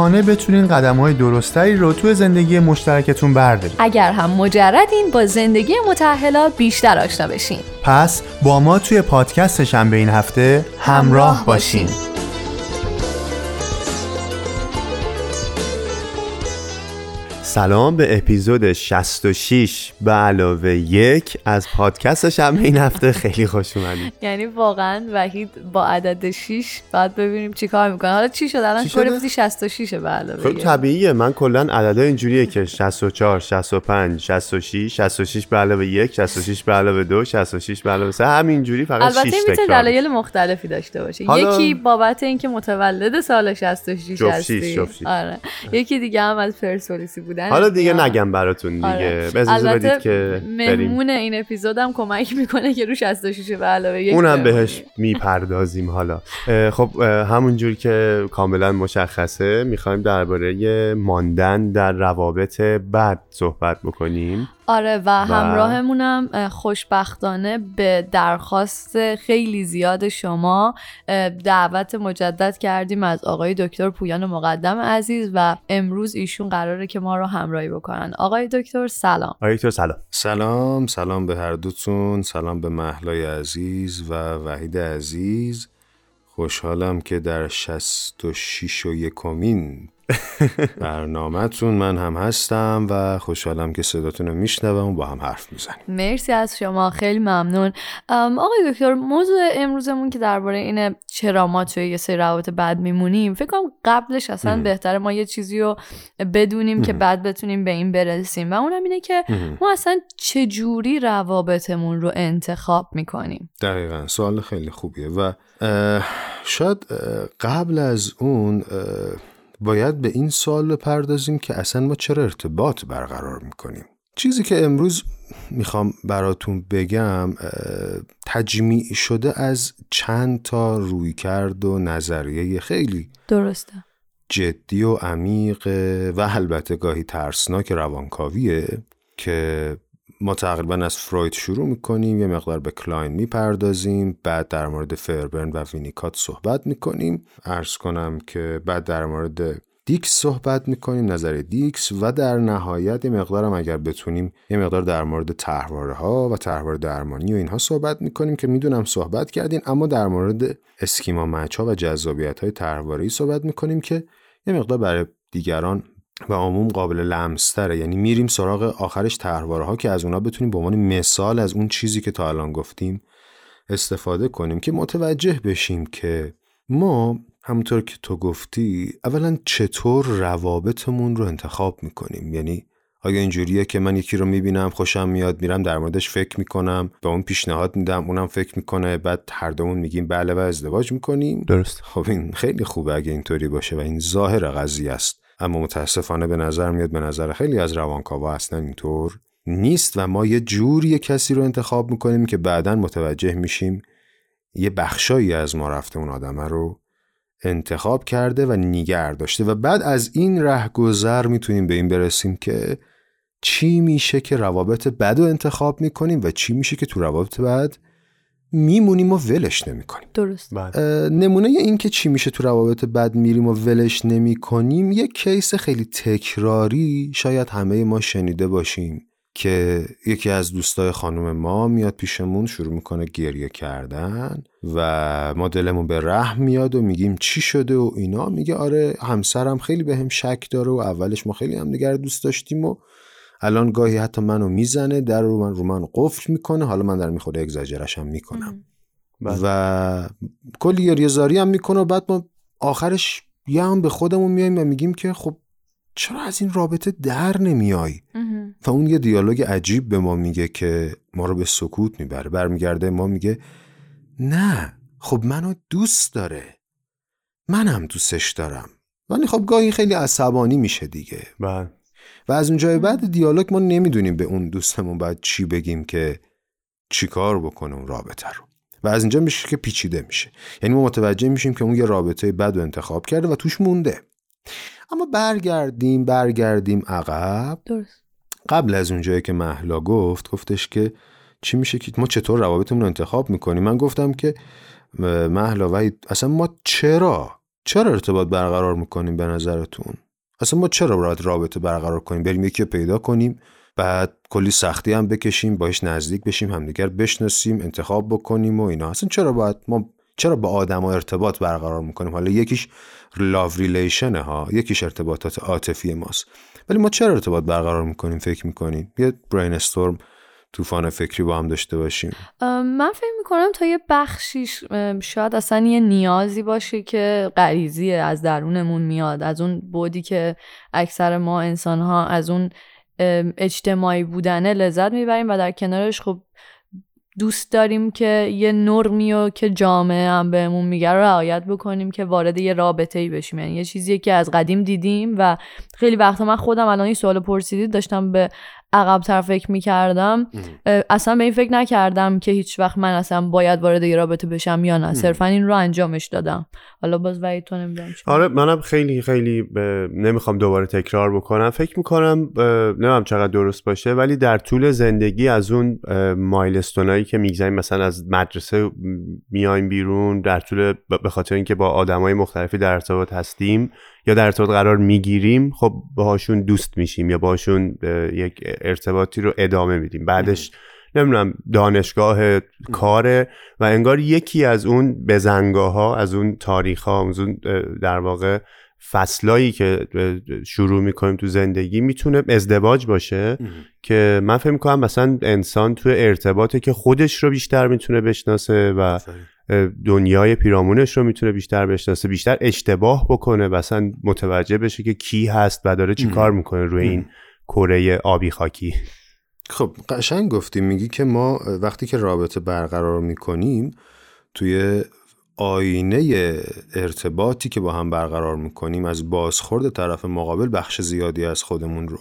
آگاهانه بتونین قدم های درستری رو تو زندگی مشترکتون بردارید اگر هم مجردین با زندگی متحلا بیشتر آشنا بشین پس با ما توی پادکست شنبه این هفته همراه, همراه باشین باشین. سلام به اپیزود 66 به علاوه یک از پادکست شنبه این هفته. خیلی خوش اومدید یعنی واقعا وحید با عدد 6 بعد ببینیم چیکار می‌کنه. حالا چی شد؟ الان؟ گفتی 66 به علاوه خب یک. طبیعیه. من کلا عددا اینجوریه که 64 65 66 66 به علاوه یک 66 به علاوه دو 66 به علاوه سه همینجوری فقط 6 البته می‌تونه تکرار دلایل مختلفی داشته باشه یکی بابت اینکه متولد سال 66 جفت هستی. آره. یکی دیگه هم از پرسپولیسی بودن حالا دیگه. نگم براتون دیگه آره. بدید که مهمون این اپیزودم کمک می‌کنه که رو 66 به علاوه یک اونم. بهش می‌پردازیم حالا خب همونجور که کاملا مشخصه می‌خوایم درباره ماندن در روابط بد صحبت بکنیم آره و همراهمونم اه، خوشبختانه به درخواست خیلی زیاد شما دعوت مجدد کردیم از آقای دکتر پویان مقدم عزیز و امروز ایشون قراره که ما رو همراهی بکنن. آقای دکتر سلام. آقای دکتر سلام. سلام سلام به هر دوتون سلام به محلای عزیز و وحید عزیز. خوشحالم که در 66 و یکمین برنامهتون من هم هستم و خوشحالم که صداتون رو میشنوم و با هم حرف می‌زنیم مرسی از شما خیلی ممنون ام، آقای دکتر موضوع امروزمون که درباره اینه چرا ما توی یه سری روابط بد میمونیم فکر کنم قبلش اصلا مهم. بهتره ما یه چیزی رو بدونیم که. بعد بتونیم به این برسیم و اونم اینه که مهم. ما اصلا چجوری روابطمون رو انتخاب می‌کنیم دقیقا سوال خیلی خوبیه و اه، شاید اه، قبل از اون اه، باید به این سوال بپردازیم که اصلا ما چرا ارتباط برقرار می‌کنیم. چیزی که امروز می‌خوام براتون بگم تجمیع شده از چند تا روی کرد و نظریه خیلی درسته. جدی و عمیق و البته گاهی ترسناک روانکاویه که ما تقریبا از فروید شروع می‌کنیم یه مقدار به کلاین می‌پردازیم بعد در مورد فربرن و وینیکات صحبت می‌کنیم. عرض کنم که بعد در مورد دیکس صحبت می‌کنیم نظر دیکس و در نهایت یه مقدارم اگر بتونیم یه مقدار در مورد طرحواره ها و طرحواره درمانی و اینها صحبت می‌کنیم که می‌دونم صحبت کردین اما در مورد schema match ها و جذابیت های طرحواره صحبت می‌کنیم که یه مقدار برای دیگران و عموم قابل لمستره. یعنی میریم سراغ آخرش تحواره ها که از اونا بتونیم به عنوان مثال از اون چیزی که تا الان گفتیم استفاده کنیم که متوجه بشیم که ما همونطور که تو گفتی اولا چطور روابطمون رو انتخاب می‌کنیم. یعنی آیا اینجوریه که من یکی رو می‌بینم خوشم میاد میرم در موردش فکر می‌کنم به اون پیشنهاد میدم اونم فکر می‌کنه بعد هر دومون میگیم بله و ازدواج می‌کنیم؟ درست. خب این خیلی خوبه اگه اینطوری باشه و این ظاهر قضیه است. اما متاسفانه به نظر میاد به نظر خیلی از روانکاوا اصلا اینطور نیست و ما یه جوری کسی رو انتخاب می‌کنیم که بعدا متوجه میشیم یه بخشایی از ما رفته اون آدمه رو انتخاب کرده و نیگر داشته و بعد از این رهگذر می‌تونیم به این برسیم که چی میشه که روابط بد رو انتخاب می‌کنیم و چی میشه که تو روابط بد میمونیم و ولش نمی‌کنیم. درست. اه، نمونه این که چی میشه تو روابط بد میریم و ولش نمی کنیم یه کیس خیلی تکراری شاید همه ما شنیده باشیم که یکی از دوستای خانم ما میاد پیشمون شروع می‌کنه گریه کردن و ما دلمون به رحم میاد و میگیم چی شده و اینا. میگه آره همسرم خیلی به هم شک داره و اولش ما خیلی هم دیگر دوست داشتیم و الان گاهی حتی منو می‌زنه در رو من رو من قفل می‌کنه. حالا من در می‌خوره اگزاجرش هم می‌کنم. بله. و کلی گریه زاری هم می‌کنه و بعد ما آخرش یه هم به خودمون میایم و میگیم که خب چرا از این رابطه در نمیای. و اون یه دیالوگ عجیب به ما میگه که ما رو به سکوت می‌بره. برمیگرده ما میگه نه خب منو دوست داره. منم دوستش دارم. ولی خب گاهی خیلی عصبانی میشه دیگه. بله. و از اونجای بعد دیالوگ ما نمی‌دونیم به اون دوستمون باید چی بگیم که چیکار بکنه اون رابطه رو. و از اینجا میشه که پیچیده میشه. یعنی ما متوجه میشیم که اون یه رابطه بد و انتخاب کرده و توش مونده. اما برگردیم برگردیم عقب. درست. قبل از اونجایی که محلا گفت گفتش که چی میشه که ما چطور روابطمون رو انتخاب می‌کنیم؟ من گفتم که محلا و اصلا ما چرا؟ چرا ارتباط برقرار می‌کنیم به نظرتون؟ اصلا ما چرا باید رابطه برقرار کنیم؟ بریم یکی پیدا کنیم بعد کلی سختی هم بکشیم باش نزدیک بشیم همدیگر بشناسیم انتخاب بکنیم و اینا. اصلا چرا باید ما چرا با آدم ارتباط برقرار می‌کنیم؟ حالا یکیش لاو ریلیشن ها یکیش ارتباطات عاطفی ماست. ولی ما چرا ارتباط برقرار می‌کنیم؟ فکر می‌کنیم؟ یه brainstorm طوفان فکری با هم داشته باشیم؟ من فکر می‌کنم تا یه بخشیش شاید اصلا یه نیازی باشه که غریزی از درونمون میاد. از اون بعدی که اکثر ما انسان ها از اون اجتماعی بودنه لذت می‌بریم و در کنارش خب دوست داریم که یه نرمی و که جامعه هم بهمون میگه رو رعایت بکنیم که وارد یه رابطه ای بشیم. یعنی یه چیزیه که از قدیم دیدیم و خیلی وقتا من خودم الان این سوال پرسیدید داشتم به تر فکر می‌کردم. اصلا به این فکر نکردم که هیچ وقت من اصلا باید وارد یه رابطه بشم یا نه. صرفا این رو انجامش دادم. حالا باز وحید تو نمی‌دونم آره منم خیلی خیلی نمی‌خوام دوباره تکرار بکنم. فکر می‌کنم نمی‌دونم چقدر درست باشه ولی در طول زندگی از اون مایلستونایی که می‌گذاریم مثلا از مدرسه میایم بیرون در طول به خاطر اینکه با آدمای مختلفی در ارتباط هستیم یا در ارتباط قرار می‌گیریم خب باهاشون دوست میشیم یا باهاشون یک ارتباطی رو ادامه میدیم. بعدش نمی‌دونم دانشگاه کاره و انگار یکی از اون بزنگاه ها از اون تاریخ ها از اون در واقع فصلایی که شروع می‌کنیم تو زندگی می‌تونه ازدواج باشه که من فکر می‌کنم مثلا انسان تو ارتباطه که خودش رو بیشتر می‌تونه بشناسه و دنیای پیرامونش رو می‌تونه بیشتر بشناسه بیشتر اشتباه بکنه و اصلا متوجه بشه که کی هست و داره چی کار می‌کنه روی این کره آبی خاکی. خب قشنگ گفتیم میگی که ما وقتی که رابطه برقرار می‌کنیم توی آینه ارتباطی که با هم برقرار می‌کنیم از بازخورد طرف مقابل بخش زیادی از خودمون رو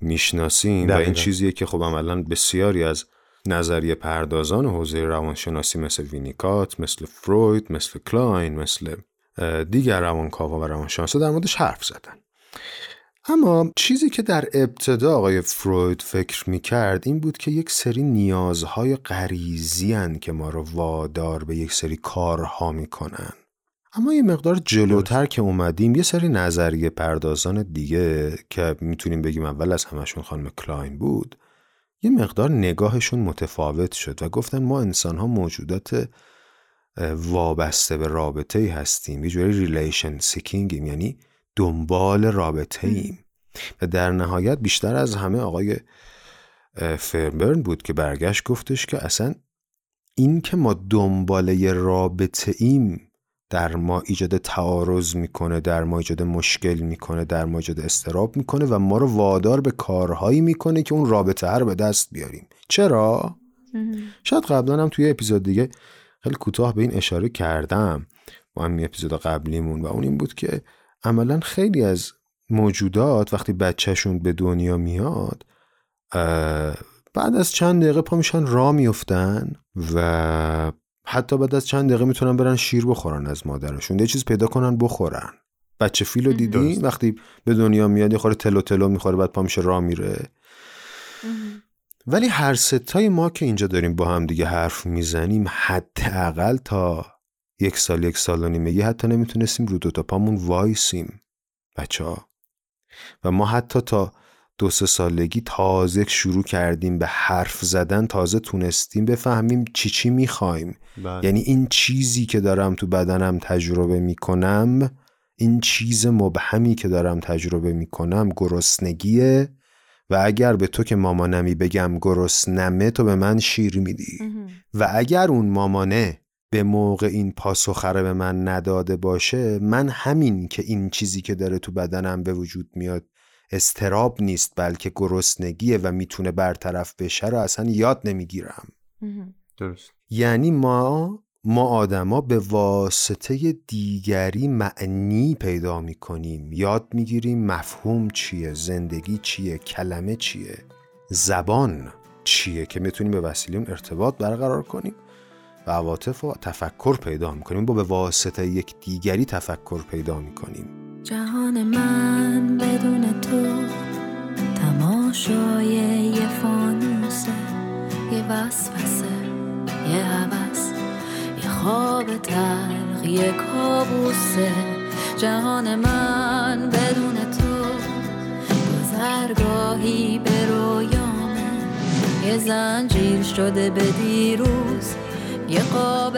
می‌شناسیم و این چیزیه که خب عملا بسیاری از نظریه پردازان حوزه روانشناسی مثل وینیکات، مثل فروید، مثل کلاین، مثل دیگر روانکاوا و روانشناسا در موردش حرف زدن. اما چیزی که در ابتدا آقای فروید فکر می کرد این بود که یک سری نیازهای غریزی که ما رو وادار به یک سری کارها می‌کنن. اما یه مقدار جلوتر که اومدیم یه سری نظریه پردازان دیگه که می‌تونیم بگیم اول از همشون خانم کلاین بود یه مقدار نگاهشون متفاوت شد و گفتن ما انسان ها موجودات وابسته به رابطه ای هستیم. یه جوری relation seeking یم یعنی دنبال رابطه ایم و در نهایت بیشتر از همه آقای فربرن بود که برگشت گفتش که اصلا این که ما دنبال یه رابطه ایم در ما ایجاد تعارض می‌کنه در ما ایجاد مشکل می‌کنه در ما ایجاد اضطراب می‌کنه و ما رو وادار به کارهایی می‌کنه که اون رابطه رو به دست بیاریم. چرا؟ شاید قبلا هم توی اپیزود دیگه خیلی کوتاه به این اشاره کردم. با همین اپیزود قبلیمون و اون این بود که عملا خیلی از موجودات وقتی بچهشون به دنیا میاد بعد از چند دقیقه پا میشن را میفتن و حتی بعد از چند دقیقه می‌تونن برن شیر بخورن از مادرشون. یه چیز پیدا کنن بخورن. بچه فیلو دیدی؟ وقتی به دنیا میاد یه خوره تلو تلو می‌خوره بعد پا میشه را میره. ولی هر ستای ما که اینجا داریم با هم دیگه حرف می‌زنیم حداقل تا یک سال یک سال و نیمگی حتی نمی‌تونستیم رو دوتا پامون وایسیم بچه ها و ما حتی تا دو سه سالگی تازه شروع کردیم به حرف زدن تازه تونستیم بفهمیم چی چی می‌خوایم. بله. یعنی این چیزی که دارم تو بدنم تجربه می‌کنم این چیز مبهمی که دارم تجربه می‌کنم گرسنگیه و اگر به تو که مامانمی بگم گرسنمه تو به من شیر میدی. و اگر اون مامانه به موقع این پاسخره به من نداده باشه من همین که این چیزی که داره تو بدنم به وجود میاد استراب نیست بلکه گرسنگیه و می‌تونه برطرف بشه رو اصلا یاد نمی‌گیرم. درست. یعنی ما ما آدما به واسطه دیگری معنی پیدا می‌کنیم. یاد می‌گیریم مفهوم چیه زندگی چیه کلمه چیه زبان چیه که می‌تونیم به وسیله اون ارتباط برقرار کنیم و عواطف و تفکر پیدا می‌کنیم. با به واسطه یک دیگری تفکر پیدا می‌کنیم. جهان من بدون تو تماشای یه فانوسه یه وسوسه یه حوث یه خواب تلخ یه کابوسه. جهان من بدون تو گذرگاهی به رویامه. یه زنجیر شده به دیروز یه قاب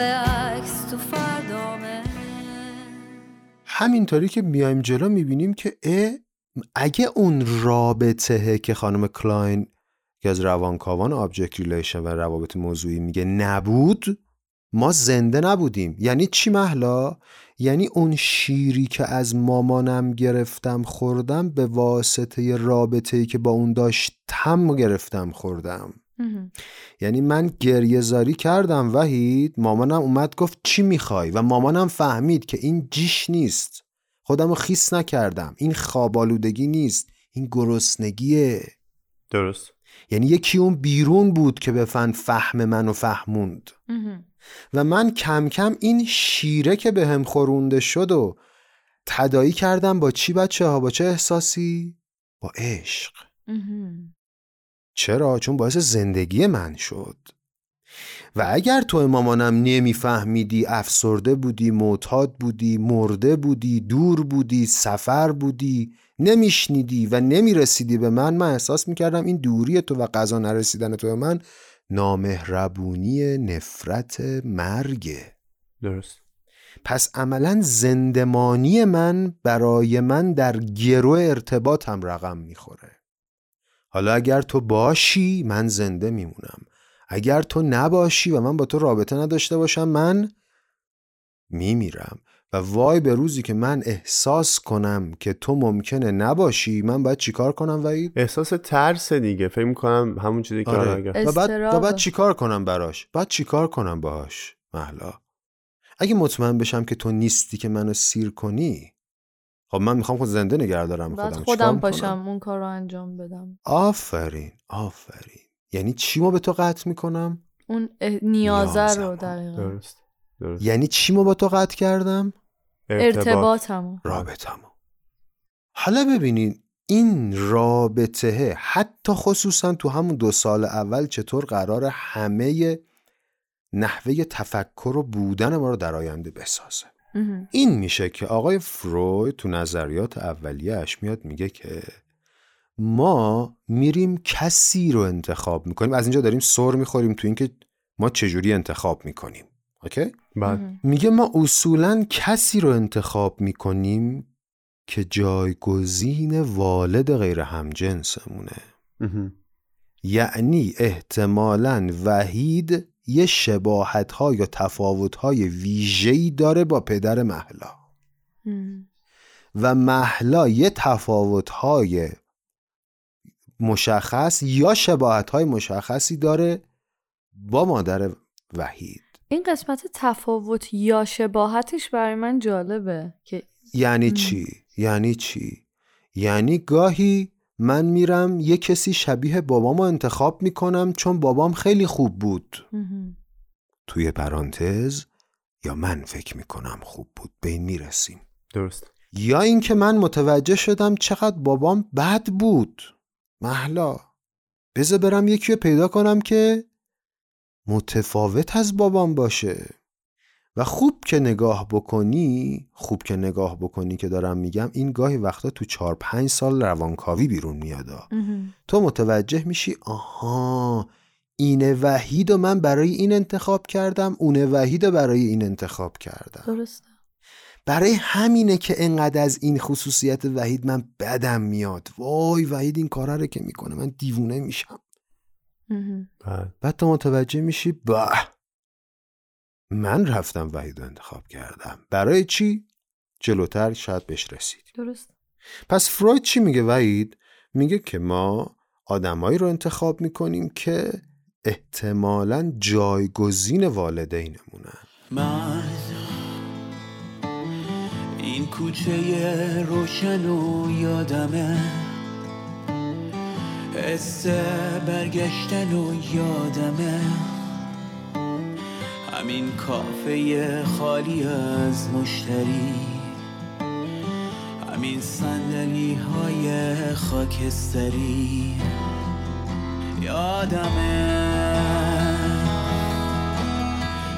همینطوری که میایم جلو می‌بینیم که اگه اون رابطه که خانم کلاین که از روانکاوان object relation و روابط موضوعی میگه نبود ما زنده نبودیم یعنی چی محلا؟ یعنی اون شیری که از مامانم گرفتم خوردم به واسطه رابطه که با اون داشتم گرفتم خوردم یعنی من گریه زاری کردم وحید مامانم اومد گفت چی می‌خوای؟ و مامانم فهمید که این جیش نیست. خودم رو خیس نکردم. این خوابالودگی نیست. این گرسنگیه. درست. یعنی یکی اون بیرون بود که به فن فهم منو فهموند. و من کم کم این شیره که به هم خورونده شد و تدایی کردم با چی بچه ها با چه احساسی؟ با عشق. چرا؟ چون باعث زندگی من شد. و اگر تو مامانم نمیفهمیدی افسرده بودی معتاد بودی مرده بودی دور بودی سفر بودی نمیشنیدی و نمی‌رسیدی به من من احساس می‌کردم این دوری تو و قضا نرسیدن تو به من نامهربونی نفرت مرگه. درست. پس عملا زندمانی من برای من در گرو ارتباطم رقم می‌خوره. حالا اگر تو باشی من زنده میمونم. اگر تو نباشی و من با تو رابطه نداشته باشم من میمیرم. و وای به روزی که من احساس کنم که تو ممکنه نباشی من باید چیکار کنم وحید؟ احساس ترس دیگه. فکر می‌کنم همون چیزی که. آره. و بعد و بعد چیکار کنم براش؟ بعد چیکار کنم باهاش؟ محلا اگه مطمئن بشم که تو نیستی که منو سیر کنی خب من می‌خوام خود زنده نگه دارم خودم. خودم باشم اون کار رو انجام بدم. آفرین آفرین. یعنی چی ما به تو قطع می‌کنم؟ اون نیازه رو. دقیقا درست درست. یعنی چی ما با تو قطع کردم؟ ارتباطمو رابطمو حالا ببینید این رابطه حتی خصوصا تو همون دو سال اول چطور قرار همه نحوه تفکر و بودن ما رو در آینده بسازه. این میشه که آقای فروید تو نظریات اولیهش میاد میگه که ما میریم کسی رو انتخاب می‌کنیم از اینجا داریم سر می‌خوریم تو اینکه ما چجوری انتخاب می‌کنیم اوکی؟ بعد. میگه ما اصولا کسی رو انتخاب می‌کنیم که جایگزین والد غیر همجنسمونه. یعنی احتمالا وحید یه شباهت ها یا تفاوت های ویژه‌ای داره با پدر محلا. و محلا یه تفاوت های مشخص یا شباهت های مشخصی داره با مادر وحید این قسمت تفاوت یا شباهتش برای من جالبه که یعنی. چی؟ یعنی چی؟ یعنی گاهی من میرم یه کسی شبیه بابامو انتخاب می‌کنم چون بابام خیلی خوب بود. توی پرانتز یا من فکر می‌کنم خوب بود به این می‌رسیم. درست. یا اینکه من متوجه شدم چقدر بابام بد بود. محلا بذار برم یکی رو پیدا کنم که متفاوت از بابام باشه. و خوب که نگاه بکنی خوب که نگاه بکنی که دارم میگم این گاهی وقتا تو چهار پنج سال روانکاوی بیرون میادا. تو متوجه میشی آها این وحید و من برای این انتخاب کردم اون وحید رو برای این انتخاب کردم. درسته. برای همینه که انقدر از این خصوصیت وحید من بدم میاد. وای وحید این کارا رو که می‌کنه من دیوونه میشم. بعد بعد تو متوجه میشی به من رفتم وحید رو انتخاب کردم. برای چی؟ جلوتر شاید بهش رسید درست. پس فروید چی میگه وحید؟ میگه که ما آدمایی رو انتخاب می‌کنیم که احتمالا جایگزین والدینمونن. من این کوچه روشن و یادمه. حس برگشتن و یادمه. همین کافه خالی از مشتری. همین صندلی های خاکستری. یادمه.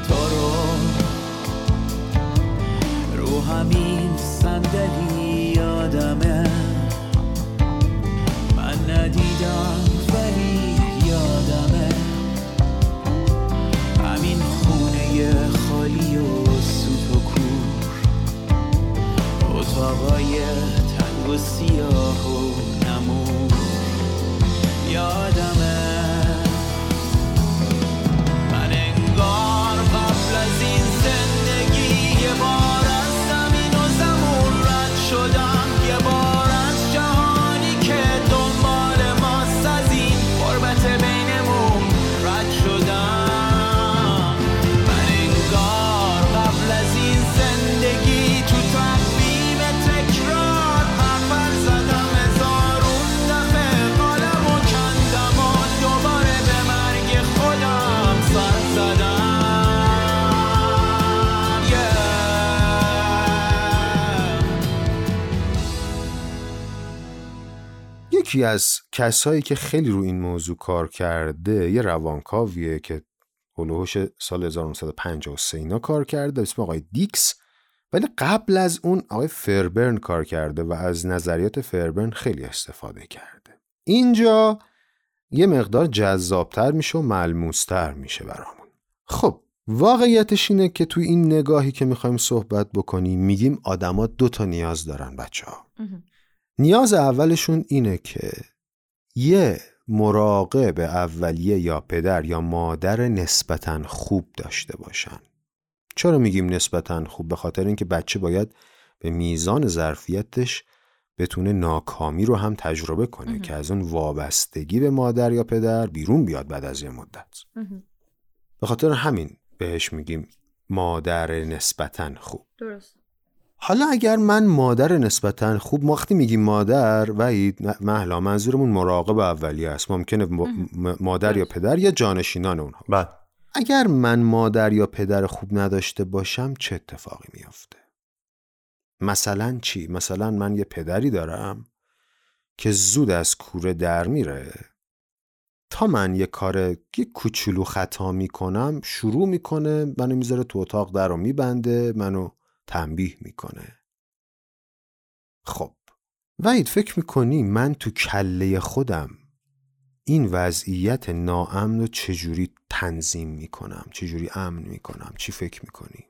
تو رو رو همین صندلی یادمه. تنگ و سیاه و یکی از کسایی که خیلی رو این موضوع کار کرده یه روانکاویه که هلوهوش سال 1953 اینا کار کرده اسم آقای دیکس. ولی قبل از اون آقای فربرن کار کرده و از نظریات فربرن خیلی استفاده کرده. اینجا یه مقدار جذابتر میشه و ملموستر میشه برامون. خب واقعیتش اینه که توی این نگاهی که می‌خوایم صحبت بکنیم میگیم آدما دو تا نیاز دارن بچه ها نیاز اولشون اینه که یه مراقب اولیه یا پدر یا مادر نسبتا خوب داشته باشن. چرا میگیم نسبتا خوب؟ به خاطر اینکه بچه باید به میزان ظرفیتش بتونه ناکامی رو هم تجربه کنه که از اون وابستگی به مادر یا پدر بیرون بیاد بعد از یه مدت. به خاطر همین بهش میگیم مادر نسبتا خوب. درست. حالا اگر من مادر نسبتا خوب ما وقتی میگیم مادر وحید محلا منظورمون مراقب اولیه است. ممکنه مادر یا پدر یا جانشینان اونها. بعد اگر من مادر یا پدر خوب نداشته باشم چه اتفاقی میافته؟ مثلا چی؟ مثلا من یه پدری دارم که زود از کوره در میره. تا من یه کار یه کوچولو خطا می‌کنم شروع می‌کنه منو می‌ذاره تو اتاق در رو میبنده منو تنبیه می‌کنه. خب وحید فکر می‌کنی من تو کله خودم این وضعیت ناامن رو چجوری تنظیم می‌کنم؟ چجوری امن می‌کنم؟ چی فکر می‌کنی؟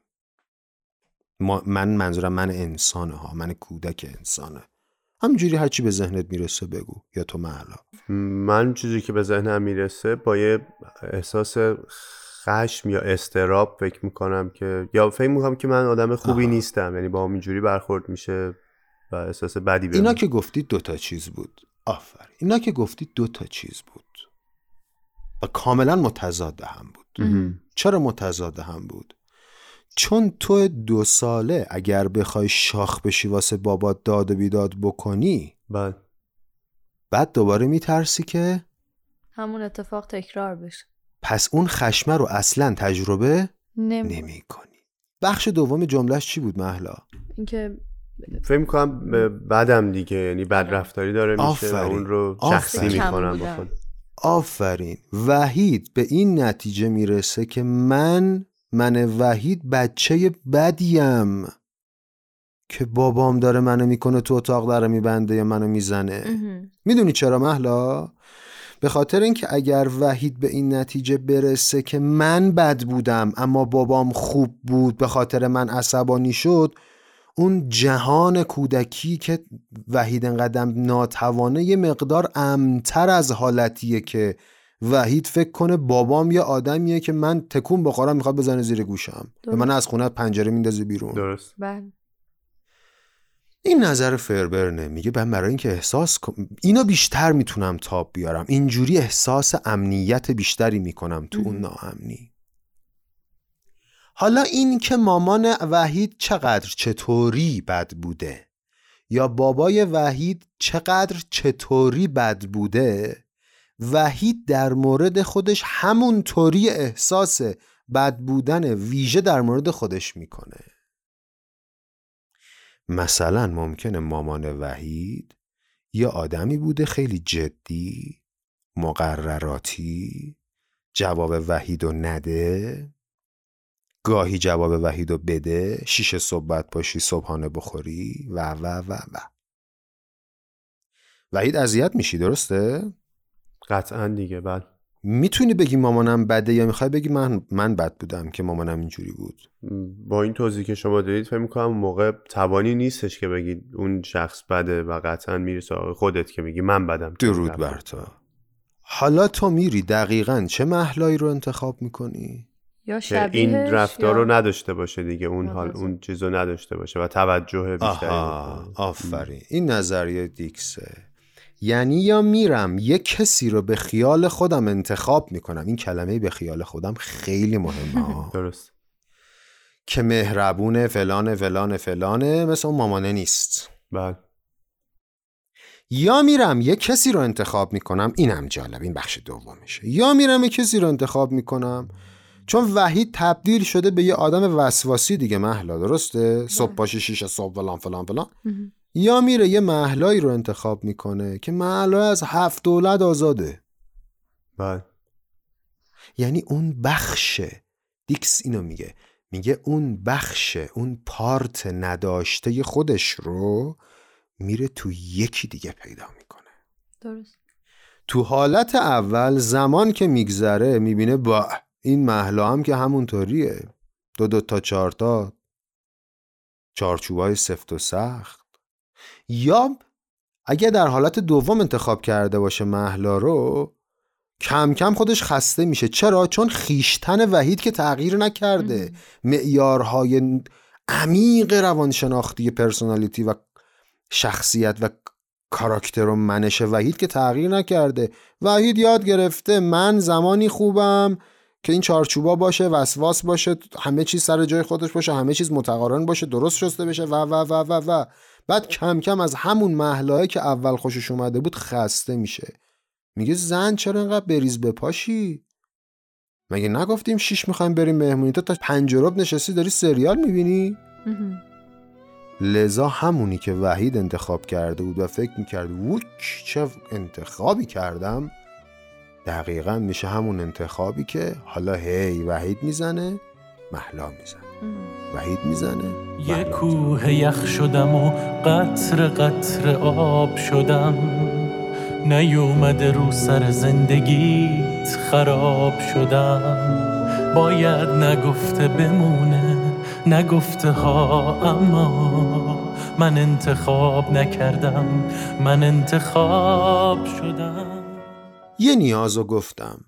من منظورم من انسانه ها من کودک انسانه. همجوری هرچی به ذهنت می‌رسه بگو یا تو محلا من چیزی که به ذهنم می‌رسه با یه احساس خشم یا استراب فکر می‌کنم که یا فکر می‌کنم که من آدم خوبی آها. نیستم. یعنی با هم اینجوری برخورد میشه و احساس بدی بهم اینا که گفتی دو تا چیز بود. آفر اینا که گفتی دو تا چیز بود. و کاملا متضاد هم بود. چرا متضاد هم بود؟ چون تو دو ساله اگر بخوای شاخ بشی واسه بابات داد و بیداد بکنی بعد بعد دوباره میترسی که؟ همون اتفاق تکرار بشه. پس اون خشمه رو اصلا تجربه نمی نمی کنی بخش دوم جملهش چی بود محلا اینکه فکر می‌کنم بدم دیگه یعنی بد رفتاری داره میشه و آفرین. اون رو آفرین. شخصی می‌کنم. بخون آفرین وحید به این نتیجه می‌رسه که من من وحید بچه بدیم که بابام داره منو می‌کنه تو اتاق داره میبنده یا منو می‌زنه می‌دونی چرا محلا؟ به خاطر اینکه اگر وحید به این نتیجه برسه که من بد بودم اما بابام خوب بود به خاطر من عصبانی شد اون جهان کودکی که وحید انقدر ناتوانه یه مقدار امتر از حالتیه که وحید فکر کنه بابام یه آدمیه که من تکون بخورم می‌خواد بزنه زیر گوشم. به من از خونه پنجره میندازه بیرون. درست. بله. این نظر فربرنه میگه من برای اینکه احساس اینا بیشتر می‌تونم تاب بیارم. اینجوری احساس امنیت بیشتری می‌کنم تو اون ناامنی. حالا این که مامان وحید چقدر چطوری بد بوده؟ یا بابای وحید چقدر چطوری بد بوده؟ وحید در مورد خودش همون طوری احساس بد بودن ویژه در مورد خودش می‌کنه. مثلا ممکنه مامان وحید یه آدمی بوده خیلی جدی مقرراتی جواب وحید رو نده. گاهی جواب وحید رو بده شیش صبح باشی صبحانه بخوری. و و و و. وحید اذیت میشی درسته؟ قطعا دیگه بله. می‌تونی بگی مامانم بده یا می‌خوای بگی من من بد بودم که مامانم اینجوری بود با این توضیح که شما دارید فکر می‌کنم اون موقع توانی نیستش که بگید اون شخص بده و قطعا میری سراغ خودت که میگی من بدم درود بر تو حالا تو میری دقیقا چه محلایی رو انتخاب می‌کنی؟ یا این رفتار یا- رو نداشته باشه دیگه اون حال. اون چیز رو نداشته باشه و توجه بیشتری. آفرین این نظریه دیکسه یعنی یا میرم یه کسی رو به خیال خودم انتخاب می‌کنم. این کلمه به خیال خودم خیلی مهمه. درست. که مهربونه فلانه فلانه فلانه مثل اون مامانه نیست. بله. یا میرم یه کسی رو انتخاب می‌کنم. اینم جالب. این بخش دومشه یا میرم یه کسی رو انتخاب می‌کنم. چون وحید تبدیل شده به یه آدم وسواسی دیگه محلا. درسته؟ صبح پاشی شیش صبح فلان فلان فلان. یا میره یه محلایی رو انتخاب می‌کنه که محلا از هفت دولت آزاده. بله. یعنی اون بخشه. دیکس اینو میگه. میگه اون بخش اون پارت نداشته خودش رو میره تو یکی دیگه پیدا می‌کنه. درست. تو حالت اول زمان که میگذره می‌بینه با این محلا هم که همونطوریه. دو دو تا چهار تا. چارچوبای سفت و سخت. یا اگه در حالت دوم انتخاب کرده باشه محلا رو کم کم خودش خسته میشه. چرا؟ چون خیشتن وحید که تغییر نکرده. معیارهای عمیق روانشناختی پرسونالیتی و شخصیت و کاراکتر و منش وحید که تغییر نکرده. وحید یاد گرفته من زمانی خوبم که این چارچوبا باشه وسواس باشه همه چیز سر جای خودش باشه همه چیز متقارن باشه درست شسته بشه و و و و و. بعد کم کم از همون محلهایی که اول خوشش اومده بود خسته میشه. میگه زن چرا انقدر بریز بپاشی مگه نگفتیم شیش می‌خوایم بریم مهمونی؟ تو تا پنج و ربع نشستی داری سریال می‌بینی. لذا همونی که وحید انتخاب کرده بود و فکر می‌کرد ووک چه انتخابی کردم؟ دقیقا میشه همون انتخابی که حالا هی وحید می‌زنه محلا می‌زنه. وحید می‌زنه. یه محلا کوه یخ شدم و قطر قطر آب شدم. نیومده رو سر زندگیت خراب شدم. باید نگفته بمونه نگفته ها اما من انتخاب نکردم من انتخاب شدم. یه نیاز رو گفتم.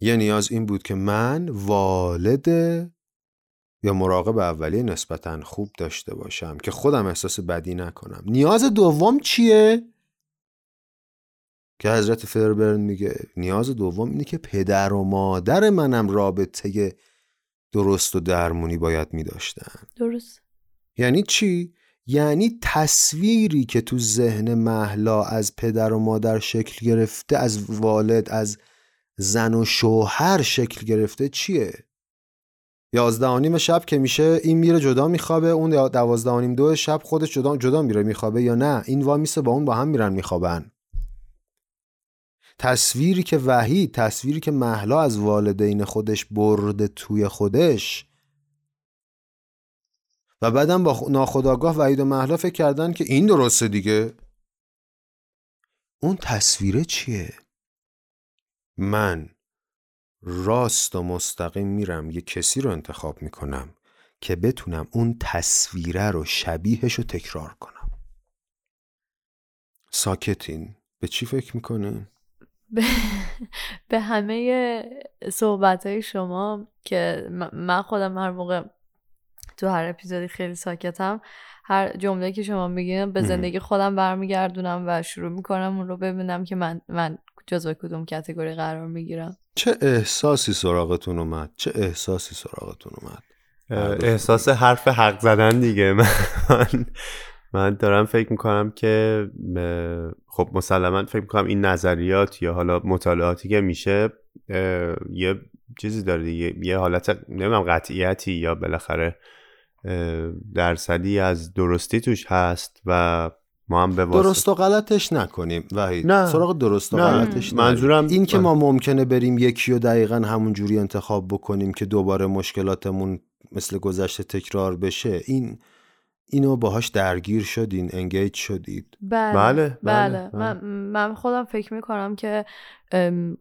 یه نیاز این بود که من والد یا مراقب اولیه نسبتا خوب داشته باشم که خودم احساس بدی نکنم نیاز دوم چیه؟ که حضرت فربرن میگه نیاز دوم اینه که پدر و مادر منم رابطه درست و درمونی باید میداشتن درست یعنی چی؟ یعنی تصویری که تو ذهن محلا از پدر و مادر شکل گرفته از والد از زن و شوهر شکل گرفته چیه؟ یازده و نیم شب که میشه این میره جدا میخوابه اون دوازده و نیم دو شب خودش جدا, جدا میره میخوابه یا نه؟ این وا میسه با اون با هم میرن میخوابن. تصویری که وحید تصویری که محلا از والدین خودش برده توی خودش و بعدم با ناخودآگاه وحید و محلا فکر کردن که این درسته دیگه. اون تصویره چیه؟ من راست و مستقیم میرم یه کسی رو انتخاب می‌کنم که بتونم اون تصویره رو شبیهش رو تکرار کنم ساکتین به چی فکر می‌کنین؟ به, به همه صحبت های شما که من خودم هر موقع تو هر اپیزودی خیلی ساکتم هر جمله که شما میگین به. زندگی خودم برمیگردونم و شروع می‌کنم اون رو ببینم که من من جزو کدوم کتگوری قرار می‌گیرم؟ چه احساسی سراغتون اومد؟ چه احساسی سراغتون اومد؟ احساس حرف حق زدن دیگه. من من دارم فکر می‌کنم که خب مسلما فکر می‌کنم این نظریات یا حالا مطالعاتی که میشه یه چیزی داره دیگه. یه حالت نمی‌دونم قطعیتی یا بالاخره درصدی از درستی توش هست و ما هم به درست و غلطش نکنیم. وحید نه. سراغ درست و غلطش منظورم این که ما ممکنه بریم یکی و دقیقا همون جوری انتخاب بکنیم که دوباره مشکلاتمون مثل گذشته تکرار بشه این اینو باهاش درگیر شدین انگیج شدید. بله بله, بله. بله. من, من خودم فکر می‌کنم که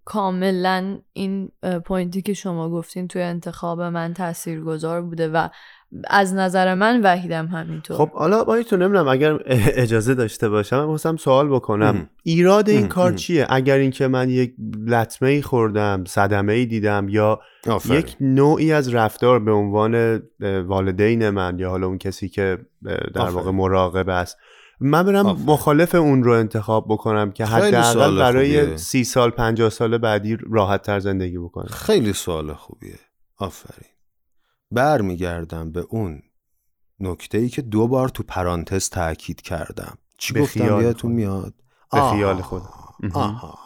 کاملا این پوینتی که شما گفتین توی انتخاب من تاثیرگذار بوده و از نظر من وحیدم همینطور. خب حالا با تو نمی‌دونم اگر اجازه داشته باشم من سوال بکنم. ایراد این کار چیه؟ اگر اینکه من یک لطمه ای خوردم صدمه ای دیدم یا یک نوعی از رفتار به عنوان والدین من یا حالا اون کسی که در واقع مراقب است من برم مخالف اون رو انتخاب بکنم که حداقل برای سی سال پنجاه سال بعدی راحت تر زندگی بکنم. خیلی سوال خوبیه. آفرین. برمیگردم به اون نکته ای که دو بار تو پرانتز تاکید کردم. چی به گفتم یادتون میاد؟ به خیال خود. آها.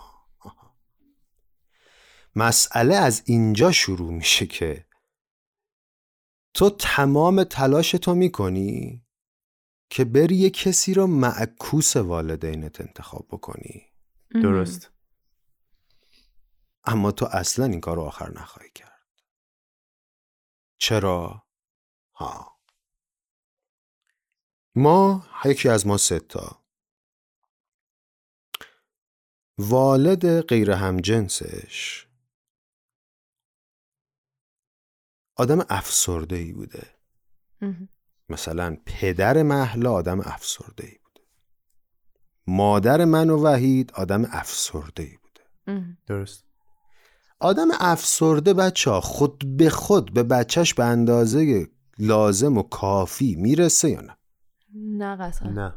مسئله از اینجا شروع میشه که تو تمام تلاش تو می‌کنی که بری یه کسی رو معکوس والدینت انتخاب بکنی. درست. اما تو اصلا این کار رو آخر نخواهی کرد. چرا؟ ها. ما یکی از ما ستا والد غیر همجنسش. آدم افسرده ای بوده مثلا پدر محلا آدم افسرده ای بوده. مادر من و وحید آدم افسرده ای بوده درست. آدم افسرده بچه ها خود به خود به بچهش به اندازه لازم و کافی می‌رسه یا نه؟ نه قطعا نه.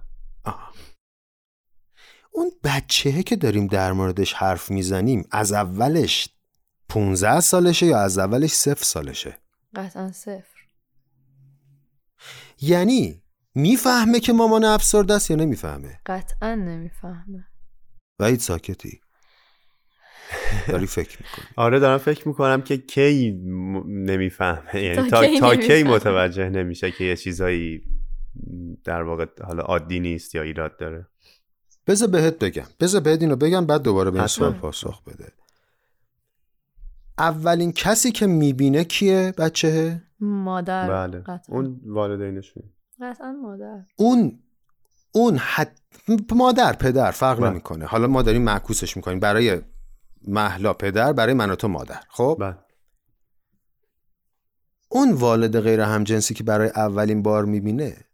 اون بچهه که داریم در موردش حرف می‌زنیم از اولش 15 سالشه یا از اولش صفر سالشه؟ قطعا صفر. یعنی می‌فهمه که مامان افسرده است یا نمی‌فهمه؟ قطعا نمی‌فهمه. وحید ساکتی. داری فکر می‌کنی. آره دارم فکر می‌کنم که کی نمی‌فهمه. یعنی تا, تا کی متوجه نمیشه که یه چیزایی در واقع حالا عادی نیست یا ایراد داره. بذار بهت بگم. بذار بهت اینو بگم بعد دوباره به این سوال پاسخ بده. اولین کسی که می‌بینه کیه بچه؟ مادر. بله. قطعا. اون والدینشون. قطعا مادر. اون اون حد... مادر پدر فرق بله. نمی‌کنه. حالا ما داریم معکوسش می‌کنیم. برای محلا پدر برای من و تو مادر. خب؟ بله. اون والد غیر همجنسی که برای اولین بار می‌بینه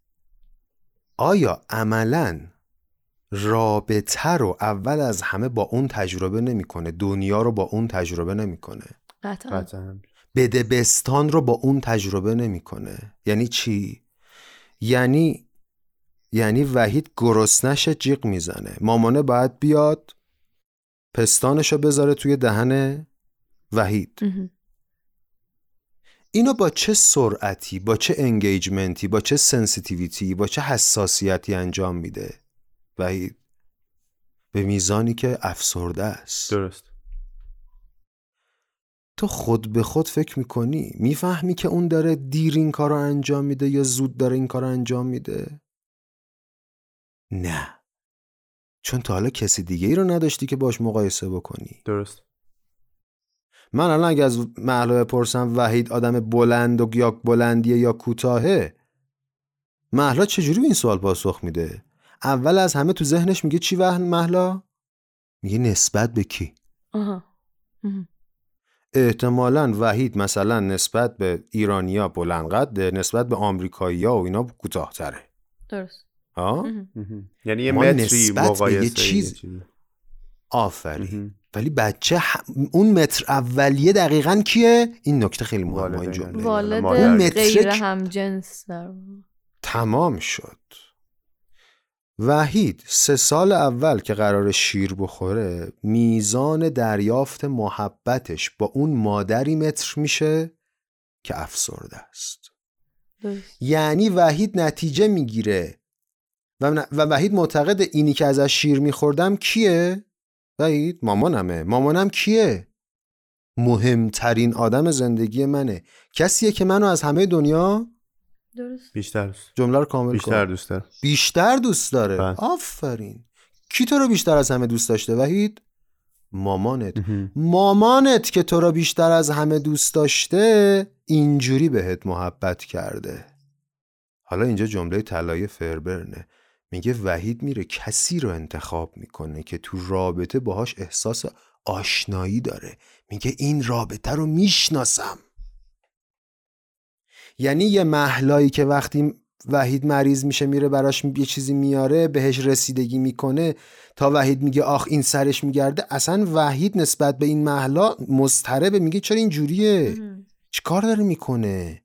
آیا عملا رابطه رو اول از همه با اون تجربه نمی‌کنه؟ دنیا رو با اون تجربه نمی‌کنه. قطعا. بده بستان رو با اون تجربه نمی‌کنه. یعنی چی؟ یعنی یعنی وحید گرسنش جیغ می‌زنه. مامانه باید بیاد پستانشو بذاره توی دهن وحید. اینو با چه سرعتی با چه engagement ی با چه sensitivity ای با چه حساسیتی انجام میده وحید؟ به میزانی که افسرده است. درست. تو خود به خود فکر می‌کنی؟ می‌فهمی که اون داره دیر این کار رو انجام میده یا زود داره این کار رو انجام میده؟ نه. چون تا حالا کسی دیگه ای رو نداشتی که باش مقایسه بکنی. درست. من الان اگه از محلا بپرسم وحید آدم بلند و یا بلندیه یا کوتاهه محلا چجوری این سوال پاسخ میده؟ اول از همه تو ذهنش میگه چی وحن محلا؟ میگه نسبت به کی؟ آها. احتمالا وحید مثلا نسبت به ایرانیا بلند قده نسبت به آمریکایی‌ها و اینا کوتاهتره. درست. یعنی یه متری مقایسه چیز آفرین. ولی بچه اون متر اولیه دقیقا کیه؟ این نکته خیلی مهمه این جمله والد اون متر غیر هم جنس تمام شد. وحید سه سال اول که قرار شیر بخوره میزان دریافت محبتش با اون مادری متر میشه که افسرده است. درست. یعنی وحید نتیجه می‌گیره و, و وحید معتقد اینی که ازش شیر میخوردم کیه؟ وحید مامانمه. مامانم کیه؟ مهمترین آدم زندگی منه. کسیه که منو از همه دنیا درست. بیشتر دوست. جمله رو کامل بیشتر کن دوست دارم بیشتر دوست داره؟ بله. آفرین. کی تو رو بیشتر از همه دوست داشته؟ وحید؟ مامانت. مهم. مامانت که تو را بیشتر از همه دوست داشته اینجوری بهت محبت کرده. حالا اینجا جمله طلای فربرنه. میگه وحید میره کسی رو انتخاب می‌کنه که تو رابطه باهاش احساس آشنایی داره. میگه این رابطه رو می‌شناسم. یعنی یه محلایی که وقتی وحید مریض میشه میره براش یه چیزی میاره بهش رسیدگی می‌کنه تا وحید میگه آخ این سرش میگرده. اصلا وحید نسبت به این محلا مضطربه. میگه چرا این جوریه چیکار داره می‌کنه؟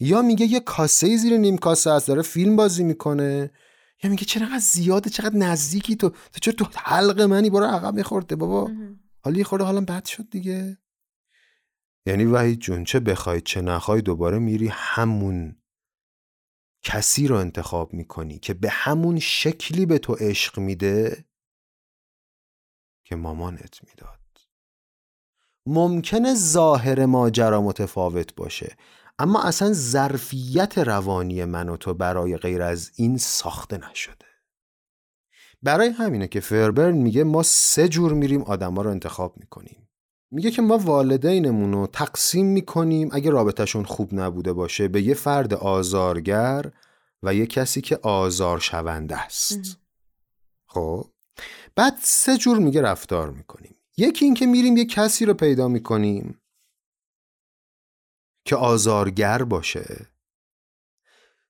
یا میگه یه کاسه زیر نیم کاسه هست داره فیلم بازی می‌کنه. یا میگه چرا انقدر زیاده چقدر نزدیکی تو تو چرا تو حلق منی؟ برو عقب میخورده بابا. حالا یه خورده حالا بد شد دیگه. یعنی وحید جون چه بخوای چه نخوای دوباره میری همون کسی رو انتخاب می‌کنی که به همون شکلی به تو عشق میده که مامانت می‌داد. ممکنه ظاهر ماجرا متفاوت باشه. اما اصلا ظرفیت روانی من و تو برای غیر از این ساخته نشده. برای همینه که فربرن میگه ما سه جور میریم آدما رو انتخاب می‌کنیم. میگه که ما والدینمون رو تقسیم می‌کنیم اگه رابطهشون خوب نبوده باشه به یه فرد آزارگر و یه کسی که آزار شونده است خب؟ بعد سه جور میگه رفتار می‌کنیم. یکی این که میریم یه کسی رو پیدا می‌کنیم. که آزارگر باشه.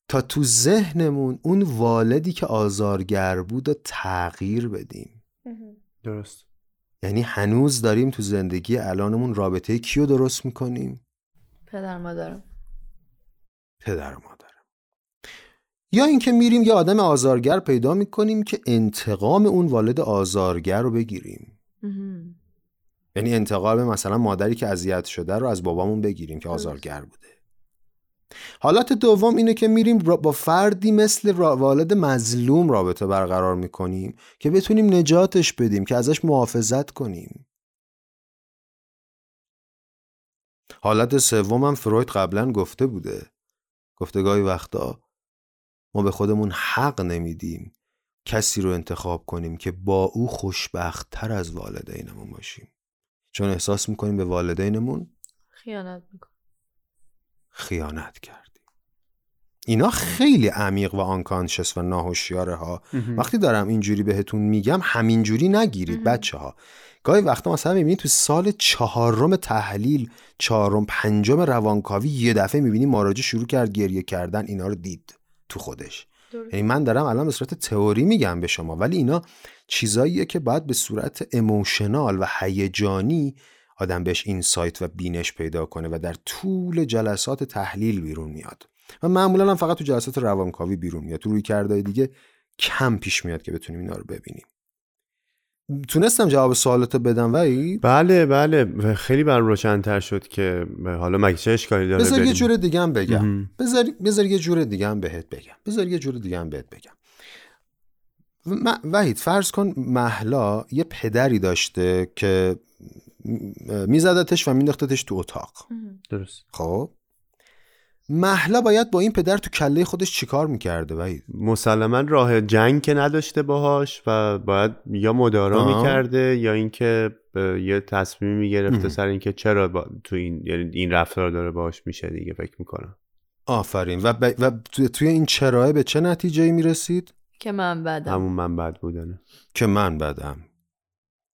تا تو ذهنمون اون والدی که آزارگر بود و تغییر بدیم. درست. یعنی هنوز داریم تو زندگی الانمون رابطه کیو درست می‌کنیم؟ پدر مادرم. پدر و مادرم. یا اینکه میریم یه آدم آزارگر پیدا می‌کنیم که انتقام اون والد آزارگر رو بگیریم. یعنی انتقام مثلا مادری که اذیت شده رو از بابامون بگیریم که آزارگر بوده. حالت دوم اینه که میریم با فردی مثل والد مظلوم رابطه برقرار می‌کنیم که بتونیم نجاتش بدیم که ازش محافظت کنیم. حالت سومم فروید قبلا گفته بوده. گفته گاهی وقتا ما به خودمون حق نمیدیم کسی رو انتخاب کنیم که با او خوشبختتر از والدینمون باشیم. چون احساس می‌کنیم به والدینمون خیانت می‌کنم خیانت کردیم. اینا خیلی عمیق و آنکانشس و ناهوشیاره ها وقتی دارم اینجوری بهتون میگم همینجوری نگیرید بچه ها گاهی وقتا مثلا می‌بینید تو سال چهارم تحلیل چهارم پنجم روانکاوی یه دفعه می‌بینی مراجع شروع کرد گریه کردن اینا رو دید تو خودش. یعنی من دارم الان به صورت تئوری میگم به شما ولی اینا چیزاییه که باید به صورت اموشنال و هیجانی آدم بهش اینسایت و بینش پیدا کنه و در طول جلسات تحلیل بیرون میاد. و معمولا هم فقط تو جلسات روانکاوی بیرون میاد. تو روی کردهای دیگه کم پیش میاد که بتونیم اینا رو ببینیم. تونستم جواب سوالاتو بدم ولی؟ بله بله. خیلی بر روشنتر شد که حالا مگه چه اشکالی داره بذار یه؟ جور دیگه هم بگم. بذار بذار یه جور دیگه هم بهت بگم. بذار یه جور دیگه هم بهت بگم. و- وحید فرض کن محلا یه پدری داشته که میزدتش و مینداختتش تو اتاق. درست. خب؟ محلا باید با این پدر تو کله خودش چیکار می‌کرده وحید؟ مسلما راه جنگ که نداشته باهاش و باید یا مدارا آه. می‌کرده یا اینکه یه تصمیمی می‌گرفته. سر اینکه چرا با تو این یعنی این رفتار داره باهاش میشه دیگه فکر می‌کنم. آفرین. و, ب... و تو- توی این چراه به چه نتیجه می‌رسید؟ که من بدم. همون من بد بودنه. که من بدم.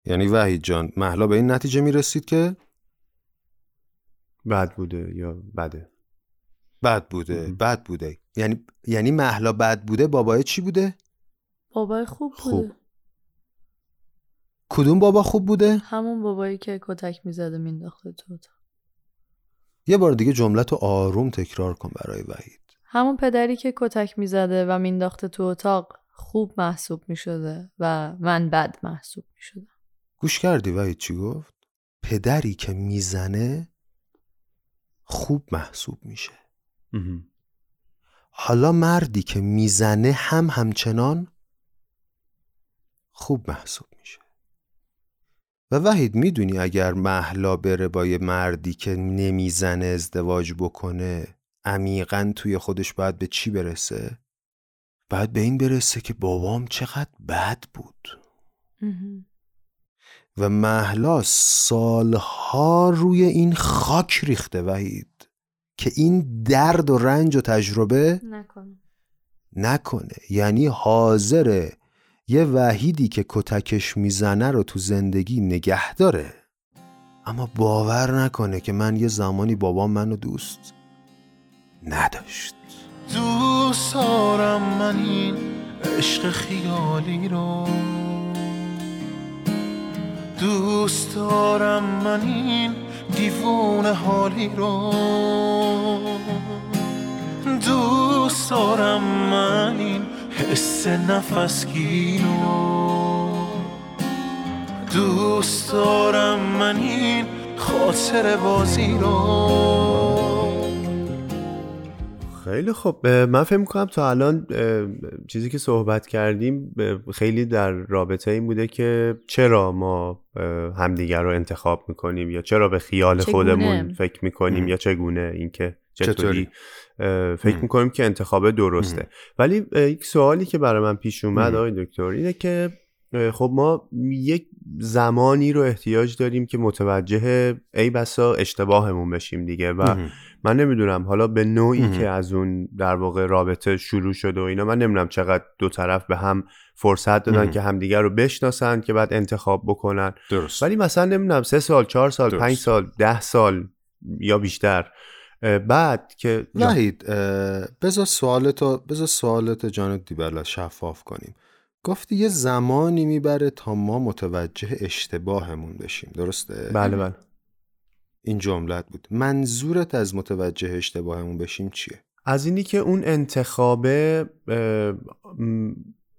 یعنی وحید جان محلا به این نتیجه می‌رسید که؟ بد بوده یا بده؟ بد بوده. بد بوده. یعنی یعنی محلا بد بوده بابای چی بوده؟ بابای خوب خوب. بوده کدوم بابا خوب بوده؟ همون بابایی که کتک می‌زده مینداخته تو اتاق. یه بار دیگه جملت رو آروم تکرار کن برای وحید. همون پدری که کتک می‌زده و مینداخته تو اتاق خوب محسوب می شده و من بد محسوب می شدم گوش کردی وحید چی گفت؟ پدری که می‌زنه خوب محسوب میشه. حالا مردی که می‌زنه هم همچنان خوب محسوب میشه. و وحید می‌دونی اگر محلا بره با یه مردی که نمی‌زنه ازدواج بکنه عمیقا توی خودش باید به چی برسه؟ باید به این برسه که بابام چقدر بد بود. و محلا سالها روی این خاک ریخته وحید. که این درد و رنج و تجربه نکنه. نکنه. یعنی حاضره یه وحیدی که کتکش می‌زنه رو تو زندگی نگه داره. اما باور نکنه که من یه زمانی بابام منو دوست نداشت. دوست دارم من این عشق خیالی رو. دوست دارم من این دیوون حالی رو دوست دارم من این حس نفسگیرو دوست دارم من این خاطر بازی رو. خیلی خب من فکر می‌کنم تا الان چیزی که صحبت کردیم خیلی در رابطه این بوده که چرا ما همدیگر رو انتخاب می‌کنیم یا چرا به خیال چگونه؟ خودمون فکر می‌کنیم یا چگونه اینکه چطوری چطوری؟ فکر می‌کنیم که انتخاب درسته ولی یک سوالی که برای من پیش اومد. آقای دکتر اینه که خب ما یک زمانی رو احتیاج داریم که متوجه ای بسا اشتباهمون بشیم دیگه و مهم. من نمی‌دونم حالا به نوعی مهم. که از اون در واقع رابطه شروع شده و اینا من نمی‌دونم چقدر دو طرف به هم فرصت دادن مهم. که همدیگر رو بشناسن که بعد انتخاب بکنن درست ولی مثلا نمی‌دونم سه سال چهار سال درست. پنج سال ده سال یا بیشتر بعد که وحید اه، بذار سوالتو بذار سوالت جان دیبلا شفاف کنیم گفتی یه زمانی می‌بره تا ما متوجه اشتباهمون بشیم درسته؟ بله بله این جملت بود منظورت از متوجه اشتباهمون بشیم چیه؟ از اینی که اون م،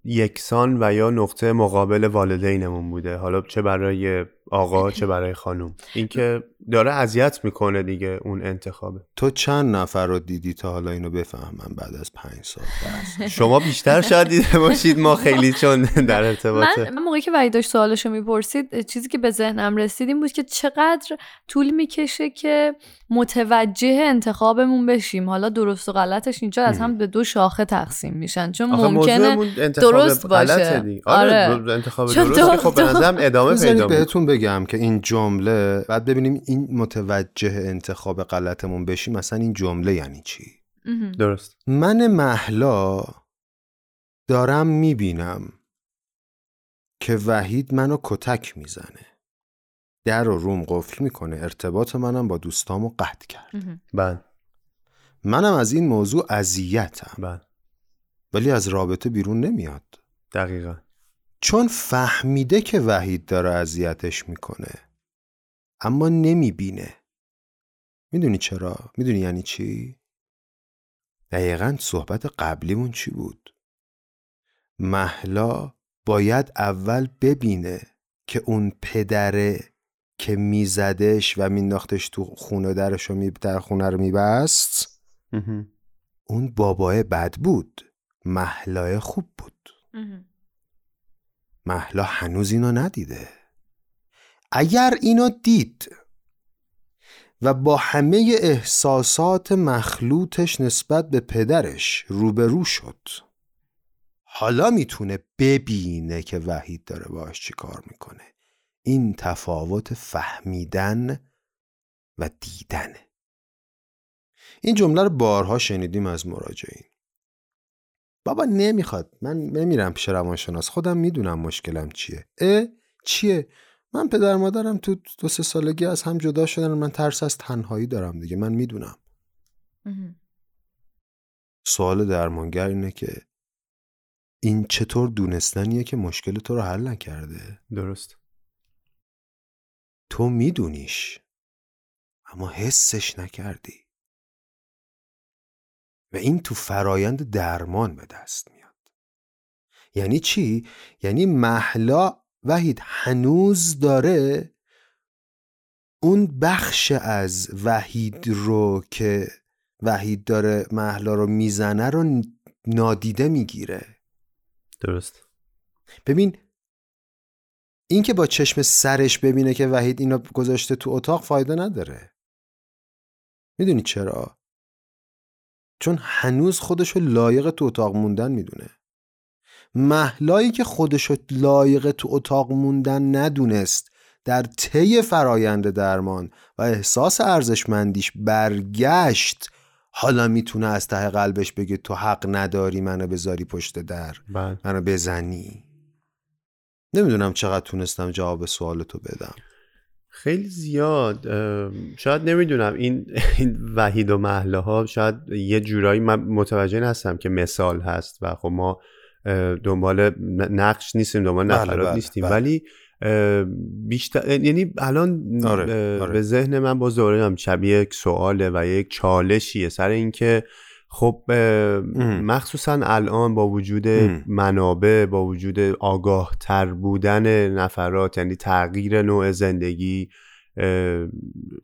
یکسان و یا نقطه مقابل والدینمون بوده حالا چه برای آقا چه برای خانوم. اینکه داره اذیت می‌کنه دیگه اون انتخابه. تو چند نفر رو دیدی تا حالا اینو بفهمن بعد از پنج سال بس شما بیشتر شاید دیده باشید ما خیلی چون در ارتباطه من, من موقعی که وحید داشت سوالشو می‌پرسید چیزی که به ذهنم رسید این بود که چقدر طول می‌کشه که متوجه انتخابمون بشیم. حالا درست و غلطش اینجا از هم به دو شاخه تقسیم میشن. چون ممکنه درست باشه. آره, آره. انتخاب درست خب به ادامه پیدا. بهتون بگم که این جمله بعد ببینیم این متوجه انتخاب غلطمون بشیم مثلا این جمله یعنی چی. درست. من محلا دارم می‌بینم که وحید منو کتک می‌زنه. در و روم قفل می‌کنه ارتباط منم با دوستامو قطع کرد. بله. منم از این موضوع اذیتم. بله. ولی از رابطه بیرون نمیاد. دقیقا. چون فهمیده که وحید داره اذیتش می‌کنه اما نمی‌بینه می‌دونی چرا؟ می‌دونی یعنی چی؟ دقیقا صحبت قبلیمون چی بود؟ محلا باید اول ببینه که اون پدره که میزدش و مینداختش تو خونه درش و می در خونه رو میبست. اون بابای بد بود محلای خوب بود. محلا هنوز اینو ندیده. اگر اینو دید و با همه احساسات مخلوطش نسبت به پدرش روبرو شد حالا می‌تونه ببینه که وحید داره باش چی کار می‌کنه. این تفاوت فهمیدن و دیدنه این جمله رو بارها شنیدیم از مراجعین. بابا نمی‌خواد. من نمیرم پیش روانشناس. خودم می‌دونم مشکلم چیه. اه؟ چیه؟ من پدر مادرم تو دو سه سالگی از هم جدا شدن. من ترس از تنهایی دارم دیگه. من می‌دونم. سوال درمانگر اینه که این چطور دونستنیه که مشکل تو رو حل نکرده؟ درست. تو میدونیش اما حسش نکردی. و این تو فرایند درمان به دست میاد یعنی چی؟ یعنی محلا وحید هنوز داره اون بخش از وحید رو که وحید داره محلا رو می‌زنه رو نادیده می‌گیره درست ببین این که با چشم سرش ببینه که وحید اینو گذاشته تو اتاق فایده نداره می‌دونی چرا؟ چون هنوز خودشو لایق تو اتاق موندن می‌دونه. محلایی که خودشو لایق تو اتاق موندن ندونست در طی فرایند درمان و احساس ارزشمندیش برگشت حالا می‌تونه از ته قلبش بگه تو حق نداری منو بذاری پشت در بله. منو بزنی. نمی‌دونم چقدر تونستم جواب سوال تو بدم. خیلی زیاد شاید نمی‌دونم این این وحید و محله ها شاید یه جورایی من متوجه هستم که مثال هست و خب ما دنبال نقش نیستیم دنبال بله، نفرات بله، نیستیم بله. ولی بیشتر یعنی الان آره، آره. به ذهن من باز دوباره هم شبیه یک سواله و یک چالشیه سر اینکه خب. مخصوصا الان با وجود. منابع با وجود آگاه تر بودن نفرات یعنی تغییر نوع زندگی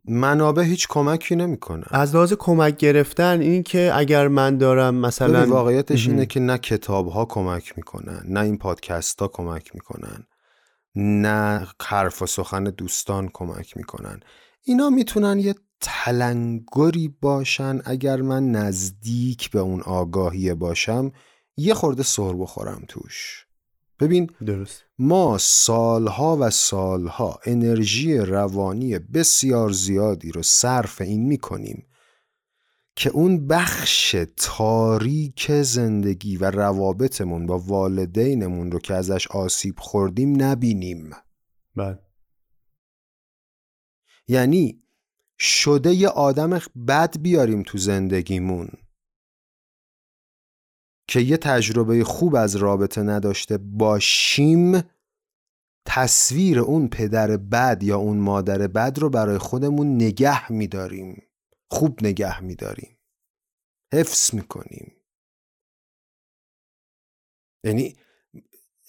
منابع هیچ کمکی نمی‌کنه از لحاظ کمک گرفتن این که اگر من دارم مثلا واقعیتش. اینه که نه کتاب ها کمک می‌کنن نه این پادکست ها کمک می‌کنن نه حرف و سخن دوستان کمک می‌کنن اینا می‌تونن یه تلنگری باشن اگر من نزدیک به اون آگاهی باشم یه خورده سر بخورم توش. ببین درست. ما سالها و سالها انرژی روانی بسیار زیادی رو صرف این می‌کنیم که اون بخش تاریک زندگی و روابطمون با والدینمون رو که ازش آسیب خوردیم نبینیم. بله. یعنی شده یه آدم بد بیاریم تو زندگیمون. که یه تجربه خوب از رابطه نداشته باشیم تصویر اون پدر بد یا اون مادر بد رو برای خودمون نگه میداریم. خوب نگه میداریم. حفظ می‌کنیم. یعنی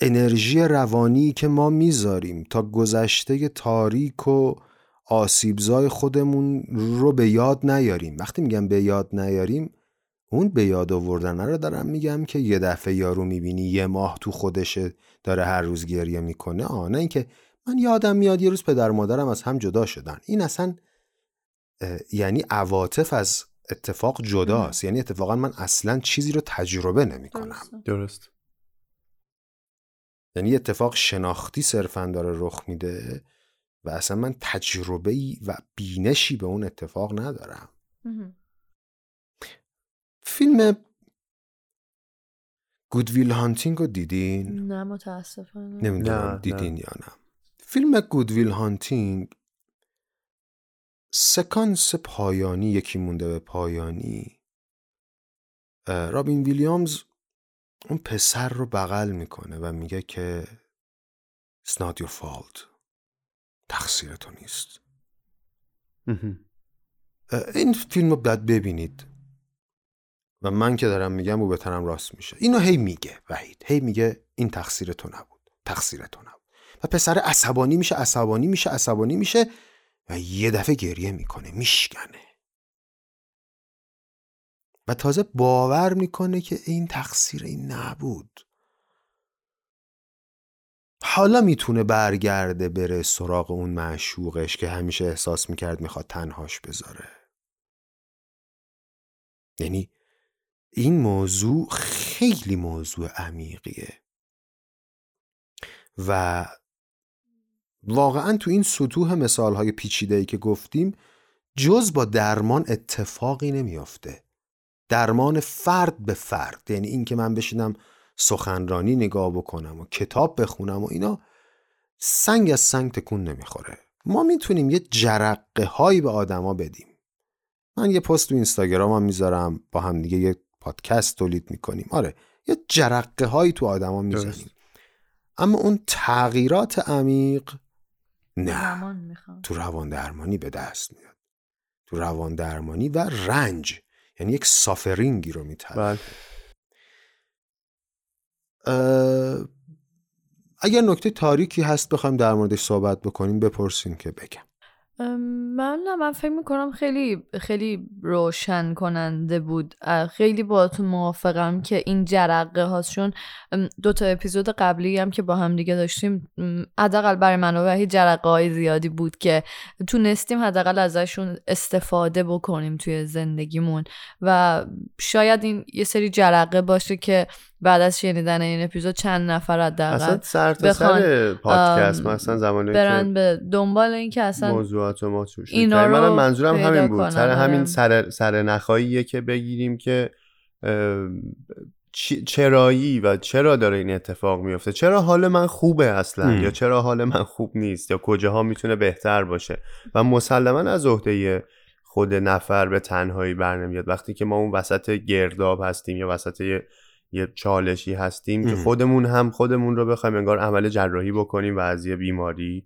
انرژی روانی که ما می‌ذاریم تا گذشته تاریک و آسیبزای خودمون رو به یاد نیاریم. وقتی میگم به یاد نیاریم اون به یاد آوردن. رو دارم میگم که یه دفعه یارو می‌بینی یه ماه تو خودشه داره هر روز گریه می‌کنه. آه نه اینکه من یادم میاد یه روز پدر و مادرم از هم جدا شدن. این اصلا یعنی عواطف از اتفاق جداست. یعنی اتفاقا من اصلا چیزی رو تجربه نمی‌کنم. درست. یعنی اتفاق شناختی صرفا داره رخ میده. و اصلا من تجربه و بینشی به اون اتفاق ندارم. فیلم گودویل هانتینگ رو دیدین؟ نه متاسفانه. نمی‌دونم نه، دیدین یا نه. فیلم گودویل هانتینگ سکانس پایانی یکی مونده به پایانی. رابین ویلیامز اون پسر رو بغل می‌کنه و میگه که It's not your fault. تقصیر تو نیست. این فیلم رو باید ببینید. و من که دارم میگم او بهترم راست میشه. اینو هی میگه وحید. هی میگه این تقصیر تو نبود. تقصیر تو نبود. و پسر عصبانی میشه عصبانی میشه عصبانی میشه و یه دفعه گریه می‌کنه میشکنه. و تازه باور می‌کنه که این تقصیر این نبود. حالا می‌تونه برگرده بره سراغ اون معشوقش که همیشه احساس می‌کرد می‌خواد تنهاش بذاره. یعنی این موضوع خیلی موضوع عمیقیه. و واقعا تو این سطوح مثالهای پیچیده‌ای که گفتیم جز با درمان اتفاقی نمیافته. درمان فرد به فرد. یعنی این که من بشینم سخنرانی نگاه بکنم و کتاب بخونم و اینا سنگ از سنگ تکون نمی‌خوره. ما می‌تونیم یه جرقه هایی به آدما بدیم. من یه پست تو اینستاگرام هم می‌ذارم با هم دیگه یه پادکست تولید می‌کنیم. آره یه جرقه هایی تو آدما می‌زنیم. اما اون تغییرات عمیق نه. تو روان درمانی به دست میاد. تو روان درمانی و رنج یعنی یک سافرینگی رو میتره اگر نکته تاریکی هست بخوایم در موردش صحبت بکنیم بپرسیم که بگم. من نه من فکر می‌کنم خیلی خیلی روشن کننده بود خیلی باهاتون موافقم که این جرقه هاست چون دو تا اپیزود قبلی هم که با هم دیگه داشتیم حداقل برای من و جرقه های زیادی بود که تونستیم حداقل ازشون استفاده بکنیم توی زندگیمون. و شاید این یه سری جرقه باشه که بعد از شنیدن این اپیزود چند نفر حداقل اصلا سر تا سر پادکست مثلا زمانی برن به دنبال این که اصلا موضوعات ما توش اینا رو منظورم همین بود. سر همین. سر سر نخاییه که بگیریم که چرایی و چرا داره این اتفاق میفته. چرا حال من خوبه اصلا؟ یا چرا حال من خوب نیست؟ یا کجاها می‌تونه بهتر باشه؟ و مسلما از عهده خود نفر به تنهایی برنمیاد. وقتی که ما اون وسط گرداب هستیم یا وسط یه چالشی هستیم که خودمون هم خودمون رو بخوایم انگار عمل جراحی بکنیم و از یه بیماری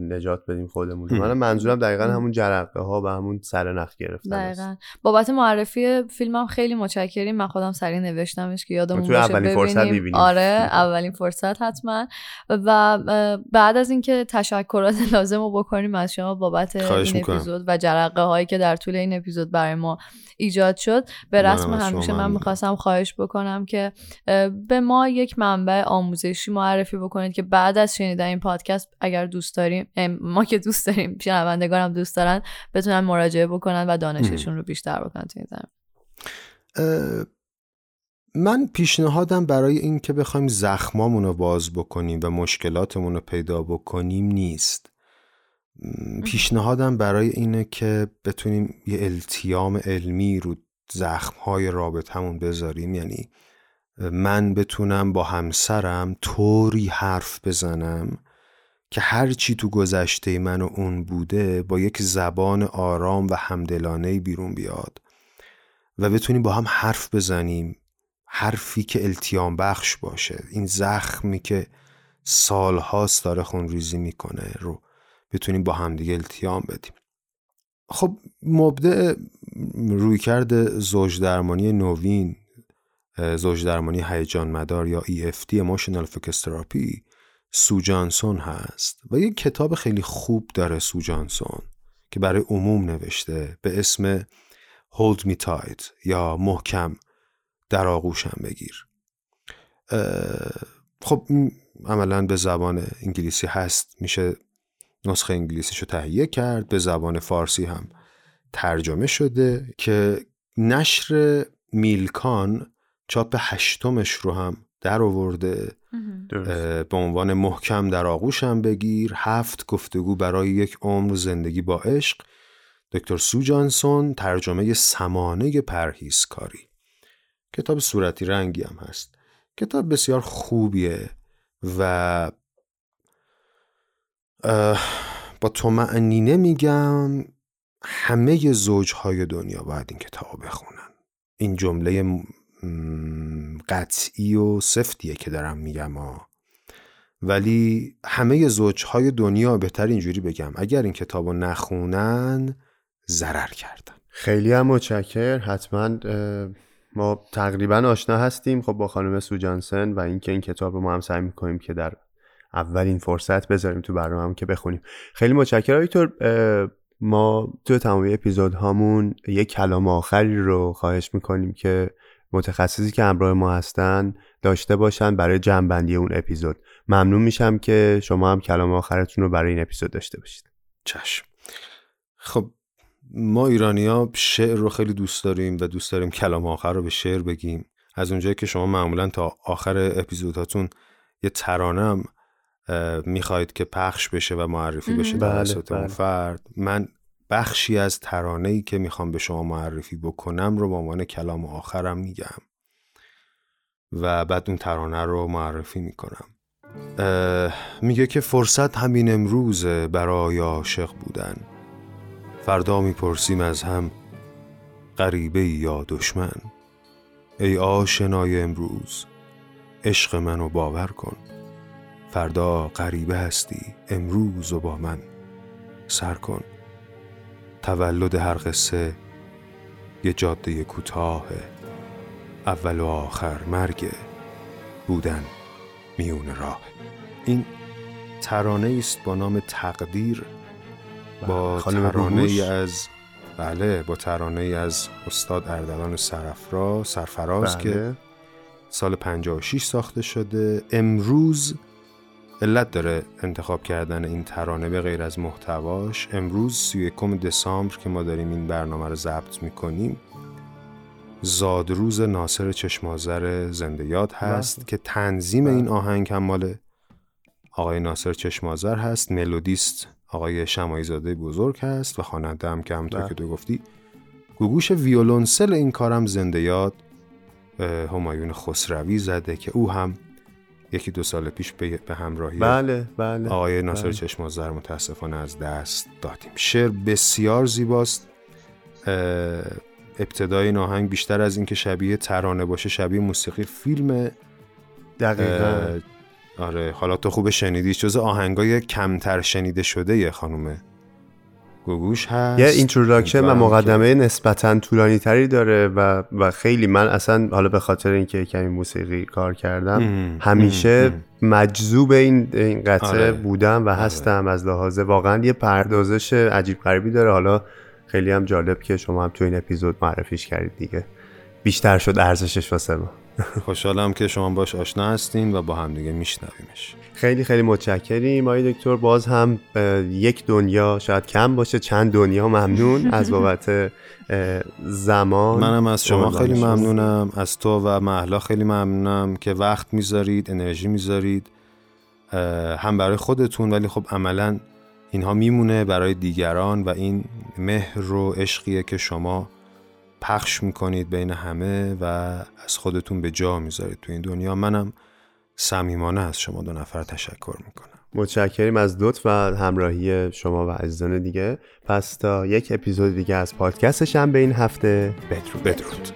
نجات بدیم خودمون. من منظورم دقیقا همون جرقه ها و همون سرنخ گرفتن دقیقا. بابت معرفی فیلمم خیلی متشکریم. من خودم سریع نوشتمش که یادمون باشه اولین فرصت آره اولین فرصت حتما. و بعد از اینکه تشکرات لازم رو بکنیم از شما بابت این اپیزود و جرقه هایی که در طول این اپیزود برای ما ایجاد شد. به رسم همیشه من می‌خواستم خواهش بکنم که به ما یک منبع آموزشی معرفی بکنید که بعد از شنیدن این پادکست اگر دوست داریم ما که دوست داریم شنوندگانم دوست دارن بتونن مراجعه بکنن و دانششون رو بیشتر بکنن تو این من پیشنهادم برای این که بخوایم زخمامون رو باز بکنیم و مشکلاتمون رو پیدا بکنیم نیست. پیشنهادم برای اینه که بتونیم یه التیام علمی رو زخمهای رابطمون بذاریم. یعنی من بتونم با همسرم طوری حرف بزنم که هر چی تو گذشته من و اون بوده با یک زبان آرام و همدلانه بیرون بیاد و بتونیم با هم حرف بزنیم حرفی که التیام بخش باشه. این زخمی که سالهاست داره خونریزی می‌کنه رو بتونیم با همدیگه التیام بدیم. خب مبدع روی کرده زوج درمانی نوین زوج درمانی هیجان مدار یا EFT Emotional Focus Therapy سو جانسون هست و یک کتاب خیلی خوب داره سو جانسون که برای عموم نوشته به اسم Hold Me Tight یا محکم در آغوشم بگیر. خب عملا به زبان انگلیسی هست. میشه نسخه انگلیسیش رو تهیه کرد. به زبان فارسی هم ترجمه شده که نشر میلکان چاپ هشتمش رو هم در آورده. به عنوان محکم در آغوشم بگیر هفت گفتگو برای یک عمر زندگی با عشق. دکتر سو جانسون ترجمه سمانه پرهیزکاری. کتاب صورتی رنگی هم هست. کتاب بسیار خوبیه و با معنینه میگم همه زوجهای دنیا باید این کتاب بخونن. این جمله قطعی و سفتیه که دارم میگم ها. ولی همه زوجهای دنیا بهتر اینجوری بگم. اگر این کتاب رو نخونن ضرر کردن. خیلی هم متشکر حتما ما تقریبا آشنا هستیم. خب با خانم سو جانسن و اینکه این کتاب رو ما هم سعی می‌کنیم که در اولین فرصت بذاریم تو برنامه که بخونیم. خیلی متشکرم. ویکتور ما تو تمامی اپیزود هامون یک کلام آخری رو خواهش می‌کنیم که متخصصی که همراه ما هستن داشته باشن برای جنبندی اون اپیزود. ممنون میشم که شما هم کلام آخرتون رو برای این اپیزود داشته باشید. چشم. خب ما ایرانی ها شعر رو خیلی دوست داریم و دوست داریم کلام آخر رو به شعر بگیم. از اونجایی که شما معمولا تا آخر اپیزودهاتون یه ترانم می‌خواید که پخش بشه و معرفی بشه توسط بله، بله. فرد من بخشی از ترانه ای که می‌خوام به شما معرفی بکنم رو به عنوان کلام آخرم میگم. و بعد اون ترانه رو معرفی می‌کنم. میگه که فرصت همین امروزه برای عاشق بودن. فردا می‌پرسیم از هم غریبه یا دشمن؟ ای آشنای امروز عشق منو باور کن. فردا غریبه هستی امروز و با من سر کن. تولد هر قصه یه جاده کوتاه اول و آخر مرگ بودن میون راه این ترانه است با نام تقدیر با بله، خانم ترانه. از بله با ترانه از استاد اردلان سرفرا سرفراز که بله. سال 56 ساخته شده امروز علت داره انتخاب کردن این ترانه به غیر از محتواش. امروز 31 دسامبر که ما داریم این برنامه رو ضبط می‌کنیم. زادروز ناصر چشمازر زنده یاد هست که تنظیم این آهنگ هم مال آقای ناصر چشمازر هست. ملودیست آقای شمایی زاده بزرگ هست و خواننده هم که همونطور بله. که تو گفتی. گوگوش ویولونسل این کارم زنده یاد همایون خسروی زده که او هم یکی دو سال پیش به به همراهی بله بله آقای ناصر بله. چشمازر متاسفانه از دست دادیم. شعر بسیار زیباست. ابتدای این آهنگ بیشتر از اینکه شبیه ترانه باشه شبیه موسیقی فیلم دقیقا. آره حالا تو خوب شنیدی جز آهنگای کمتر شنیده شده یه خانومه. گوگوش هست. یه introduction و مقدمه نسبتا طولانی تری داره و, و خیلی من اصلا حالا به خاطر اینکه کمی موسیقی کار کردم ام، همیشه ام، مجذوب این این قطعه آره. بودم و هستم از لحاظ واقعا یه پردازش عجیب غریبی داره. حالا خیلی هم جالب که شما هم تو این اپیزود معرفیش کردید دیگه. بیشتر شد ارزشش واسه ما. خوشحالم که شما باش آشنا هستین و با هم دیگه میشنویمش. خیلی خیلی متشکریم. آقای دکتر باز هم یک دنیا شاید کم باشه چند دنیا ممنون از بابت زمان. منم از شما خیلی. ممنونم. از تو و محلا خیلی ممنونم که وقت می‌ذارید انرژی می‌ذارید هم برای خودتون ولی خب عملا اینها میمونه برای دیگران و این مهر و عشقیه که شما پخش می‌کنید بین همه و از خودتون به جا می‌ذارید تو این دنیا. منم صمیمانه از شما دو نفر تشکر می‌کنم. متشکریم از لطف و همراهی شما و عزیزان دیگه. پس تا یک اپیزود دیگه از پادکست شنبه این هفته بدرود. بدرود.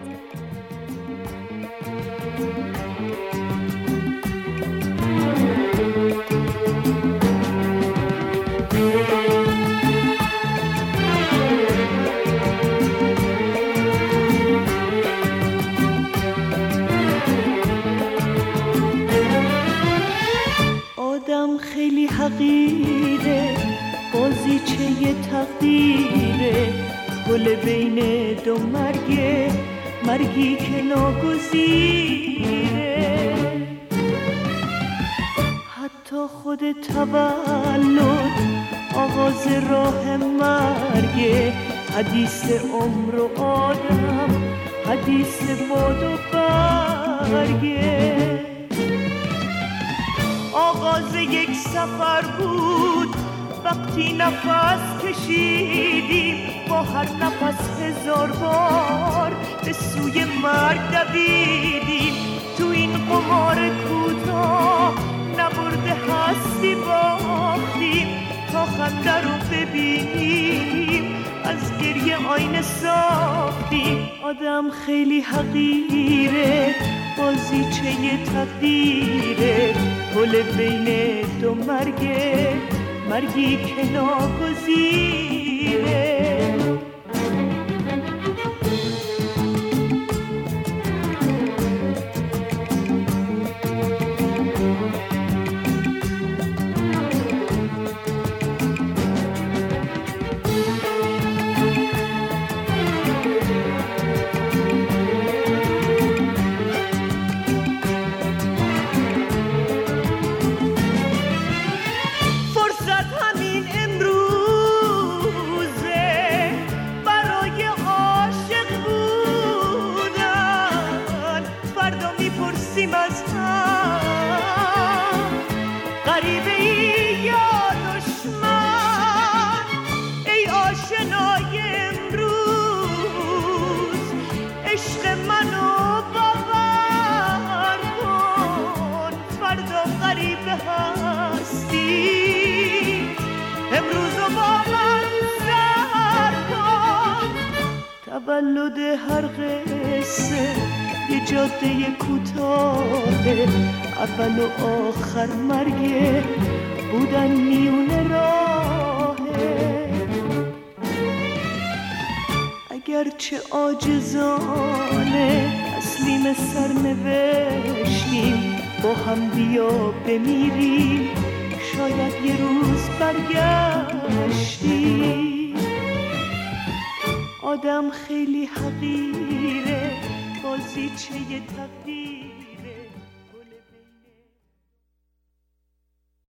یه تقدیره گل بین دو مرگه مرگی که ناگزیره. حتی خود تولد آغاز راه مرگه حدیث عمر و آدم حدیث باد و برگه آغاز یک سفر بود وقتی نفس کشیدیم با هر نفس هزار بار به سوی مرگ دویدیم تو این قمار کوتاه نبرده هستی باختیم تا خنده رو ببینیم از گریه آینه ساختیم آدم خیلی حقیره بازی چه یه تقدیره. گل بین دو مرگه مرگی که ناگزیره.